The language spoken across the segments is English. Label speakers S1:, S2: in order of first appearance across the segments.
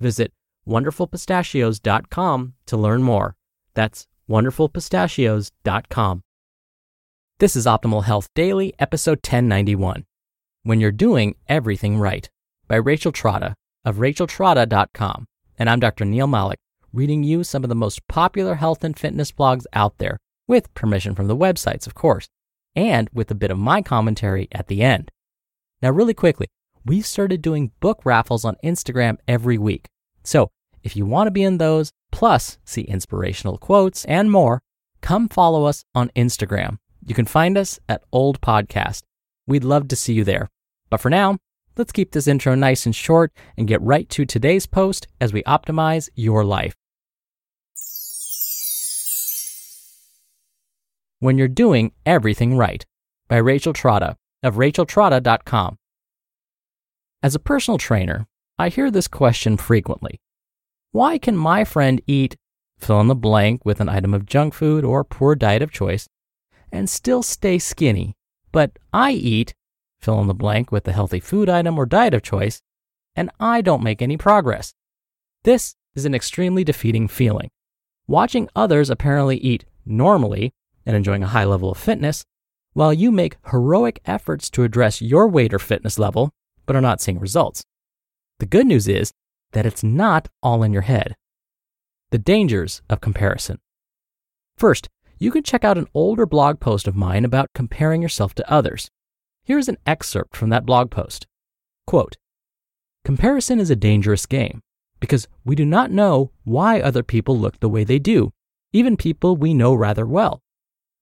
S1: Visit wonderfulpistachios.com to learn more. That's wonderfulpistachios.com. This is Optimal Health Daily, episode 1091. When You're Doing Everything Right by Rachel Trotta of racheltrotta.com. And I'm Dr. Neal Malik, reading you some of the most popular health and fitness blogs out there, with permission from the websites, of course, and with a bit of my commentary at the end. Now, really quickly, we've started doing book raffles on Instagram every week. So if you want to be in those, plus see inspirational quotes and more, come follow us on Instagram. You can find us at Old Podcast. We'd love to see you there. But for now, let's keep this intro nice and short and get right to today's post as we optimize your life. When You're Doing Everything Right by Rachel Trotta of racheltrotta.com. As a personal trainer, I hear this question frequently. Why can my friend eat fill in the blank with an item of junk food or poor diet of choice and still stay skinny, but I eat, fill in the blank with a healthy food item or diet of choice, and I don't make any progress. This is an extremely defeating feeling. Watching others apparently eat normally and enjoying a high level of fitness, while you make heroic efforts to address your weight or fitness level, but are not seeing results. The good news is that it's not all in your head. The dangers of comparison. First, you can check out an older blog post of mine about comparing yourself to others. Here's an excerpt from that blog post. Quote, Comparison is a dangerous game because we do not know why other people look the way they do, even people we know rather well.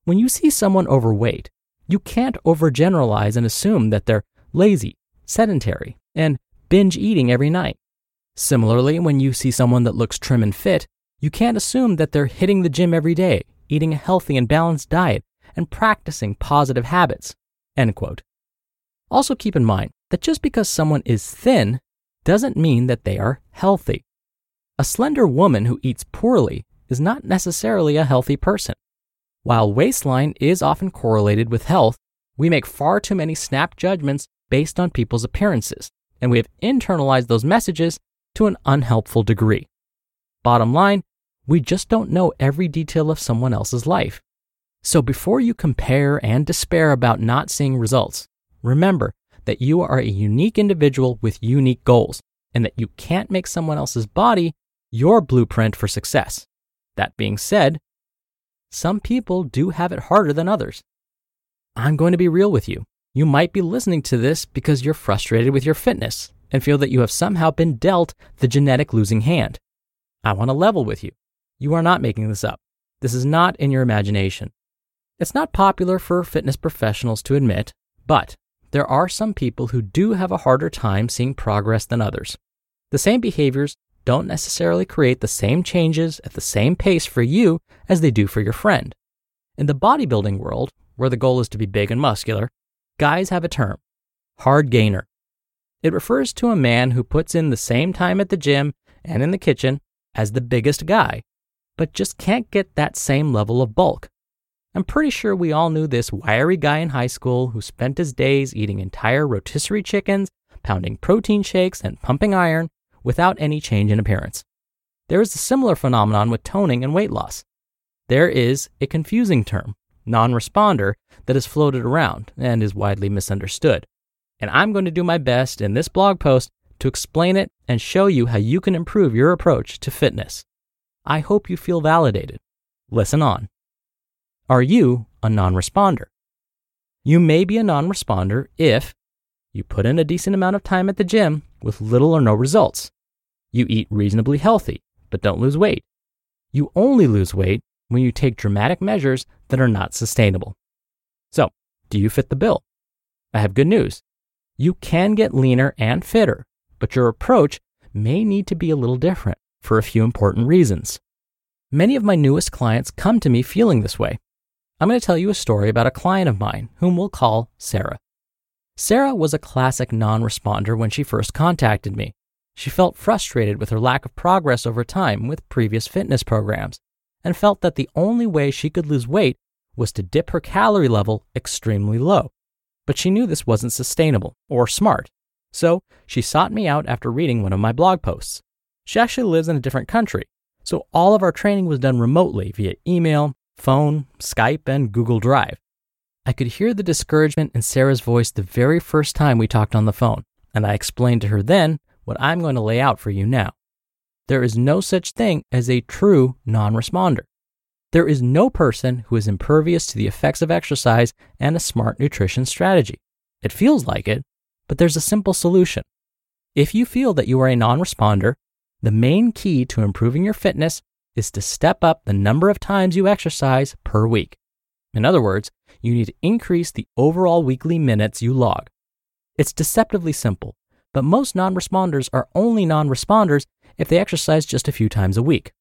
S1: When you see someone overweight, you can't overgeneralize and assume that they're lazy, sedentary, and binge eating every night. Similarly, when you see someone that looks trim and fit, you can't assume that they're hitting the gym every day eating a healthy and balanced diet, and practicing positive habits. Also keep in mind that just because someone is thin doesn't mean that they are healthy. A slender woman who eats poorly is not necessarily a healthy person. While waistline is often correlated with health, we make far too many snap judgments based on people's appearances, and we have internalized those messages to an unhelpful degree. Bottom line, we just don't know every detail of someone else's life. So before you compare and despair about not seeing results, remember that you are a unique individual with unique goals and that you can't make someone else's body your blueprint for success. That being said, some people do have it harder than others. I'm going to be real with you. You might be listening to this because you're frustrated with your fitness and feel that you have somehow been dealt the genetic losing hand. I want to level with you. You are not making this up. This is not in your imagination. It's not popular for fitness professionals to admit, but there are some people who do have a harder time seeing progress than others. The same behaviors don't necessarily create the same changes at the same pace for you as they do for your friend. In the bodybuilding world, where the goal is to be big and muscular, guys have a term hard gainer. It refers to a man who puts in the same time at the gym and in the kitchen as the biggest guy but just can't get that same level of bulk. I'm pretty sure we all knew this wiry guy in high school who spent his days eating entire rotisserie chickens, pounding protein shakes, and pumping iron without any change in appearance. There is a similar phenomenon with toning and weight loss. There is a confusing term, non responder, that is floated around and is widely misunderstood. And I'm going to do my best in this blog post to explain it and show you how you can improve your approach to fitness. I hope you feel validated. Listen on. Are you a non responder? You may be a non responder if you put in a decent amount of time at the gym with little or no results. You eat reasonably healthy, but don't lose weight. You only lose weight when you take dramatic measures that are not sustainable. So, do you fit the bill? I have good news. You can get leaner and fitter, but your approach may need to be a little different for a few important reasons. Many of my newest clients come to me feeling this way. I'm going to tell you a story about a client of mine whom we'll call Sarah. Sarah was a classic non responder when she first contacted me. She felt frustrated with her lack of progress over time with previous fitness programs and felt that the only way she could lose weight was to dip her calorie level extremely low. But she knew this wasn't sustainable or smart so she sought me out after reading one of my blog posts. She actually lives in a different country, so all of our training was done remotely via email, phone, Skype, and Google Drive. I could hear the discouragement in Sarah's voice the very first time we talked on the phone, and I explained to her then what I'm going to lay out for you now. There is no such thing as a true non responder. There is no person who is impervious to the effects of exercise and a smart nutrition strategy. It feels like it, but there's a simple solution. If you feel that you are a non responder, the main key to improving your fitness is to step up the number of times you exercise per week. In other words, you need to increase the overall weekly minutes you log. It's deceptively simple, but most non responders are only non responders if they exercise just a few times a week.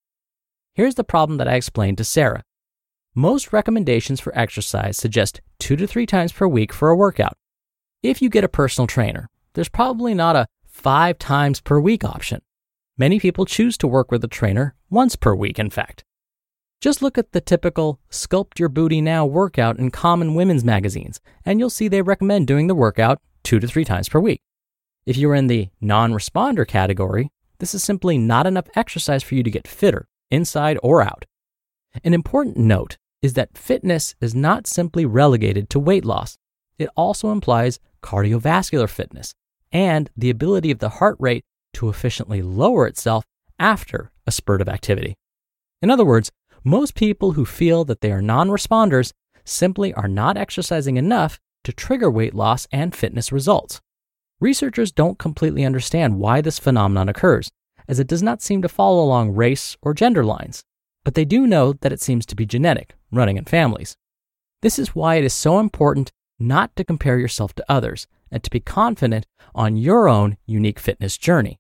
S1: Here's the problem that I explained to Sarah. Most recommendations for exercise suggest two to three times per week for a workout. If you get a personal trainer, there's probably not a five times per week option. Many people choose to work with a trainer once per week, in fact. Just look at the typical Sculpt Your Booty Now workout in common women's magazines, and you'll see they recommend doing the workout two to three times per week. If you're in the non responder category, this is simply not enough exercise for you to get fitter, inside or out. An important note is that fitness is not simply relegated to weight loss, it also implies cardiovascular fitness, and the ability of the heart rate to efficiently lower itself after a spurt of activity. In other words, most people who feel that they are non responders simply are not exercising enough to trigger weight loss and fitness results. Researchers don't completely understand why this phenomenon occurs, as it does not seem to follow along race or gender lines, but they do know that it seems to be genetic, running in families. This is why it is so important not to compare yourself to others, and to be confident on your own unique fitness journey.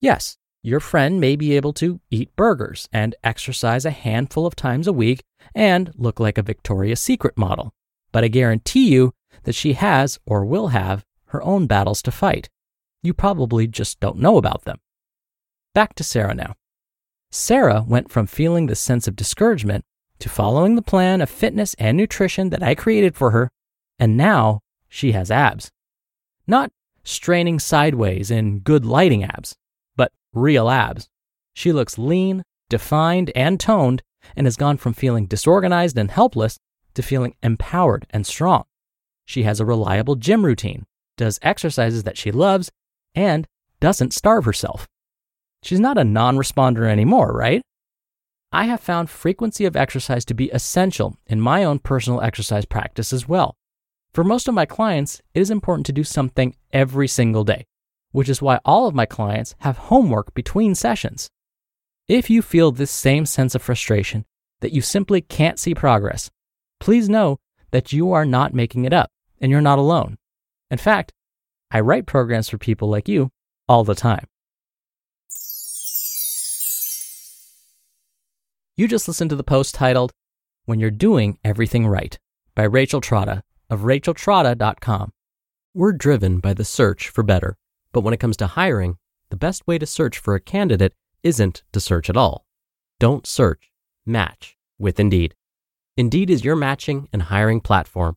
S1: Yes, your friend may be able to eat burgers and exercise a handful of times a week and look like a Victoria's Secret model, but I guarantee you that she has or will have her own battles to fight. You probably just don't know about them. Back to Sarah now. Sarah went from feeling the sense of discouragement to following the plan of fitness and nutrition that I created for her and now she has abs. Not straining sideways in good lighting abs, but real abs. She looks lean, defined, and toned, and has gone from feeling disorganized and helpless to feeling empowered and strong. She has a reliable gym routine, does exercises that she loves, and doesn't starve herself. She's not a non responder anymore, right? I have found frequency of exercise to be essential in my own personal exercise practice as well. For most of my clients, it is important to do something every single day, which is why all of my clients have homework between sessions. If you feel this same sense of frustration that you simply can't see progress, please know that you are not making it up and you're not alone. In fact, I write programs for people like you all the time. You just listened to the post titled, When You're Doing Everything Right by Rachel Trotta of racheltrotta.com. We're driven by the search for better, but when it comes to hiring, the best way to search for a candidate isn't to search at all. Don't search, Match with Indeed. Indeed is your matching and hiring platform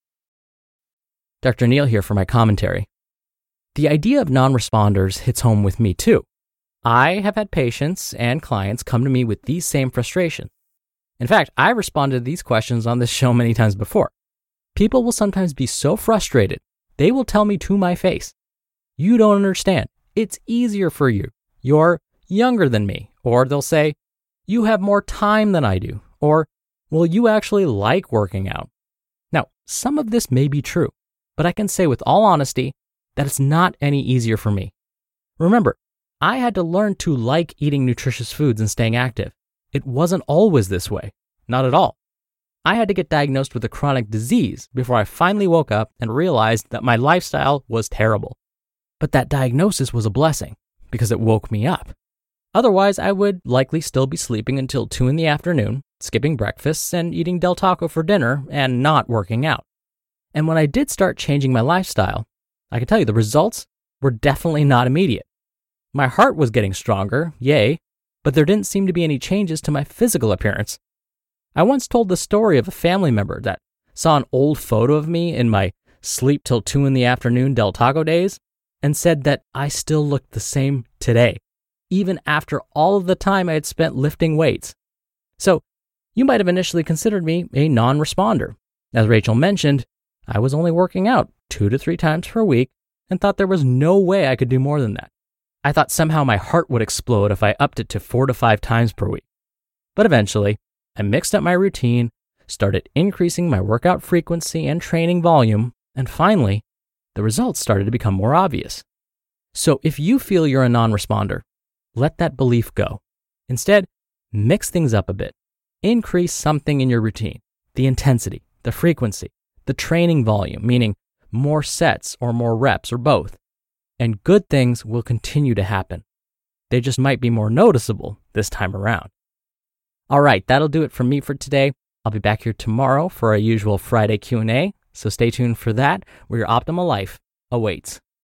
S1: Dr. Neal here for my commentary. The idea of non responders hits home with me too. I have had patients and clients come to me with these same frustrations. In fact, I responded to these questions on this show many times before. People will sometimes be so frustrated, they will tell me to my face, You don't understand. It's easier for you. You're younger than me. Or they'll say, You have more time than I do. Or, Well, you actually like working out. Now, some of this may be true, but I can say with all honesty that it's not any easier for me. Remember, I had to learn to like eating nutritious foods and staying active. It wasn't always this way. Not at all. I had to get diagnosed with a chronic disease before I finally woke up and realized that my lifestyle was terrible. But that diagnosis was a blessing because it woke me up. Otherwise, I would likely still be sleeping until 2 in the afternoon, skipping breakfast and eating Del Taco for dinner and not working out. And when I did start changing my lifestyle, I can tell you the results were definitely not immediate. My heart was getting stronger, yay, but there didn't seem to be any changes to my physical appearance. I once told the story of a family member that saw an old photo of me in my sleep till 2 in the afternoon Del Taco days and said that I still looked the same today, even after all of the time I had spent lifting weights. So, you might have initially considered me a non responder. As Rachel mentioned, I was only working out two to three times per week and thought there was no way I could do more than that. I thought somehow my heart would explode if I upped it to four to five times per week. But eventually, I mixed up my routine, started increasing my workout frequency and training volume, and finally, the results started to become more obvious. So if you feel you're a non responder, let that belief go. Instead, mix things up a bit. Increase something in your routine the intensity, the frequency, the training volume, meaning more sets or more reps or both and good things will continue to happen. They just might be more noticeable this time around. All right, that'll do it for me for today. I'll be back here tomorrow for our usual Friday Q&A, so stay tuned for that where your optimal life awaits.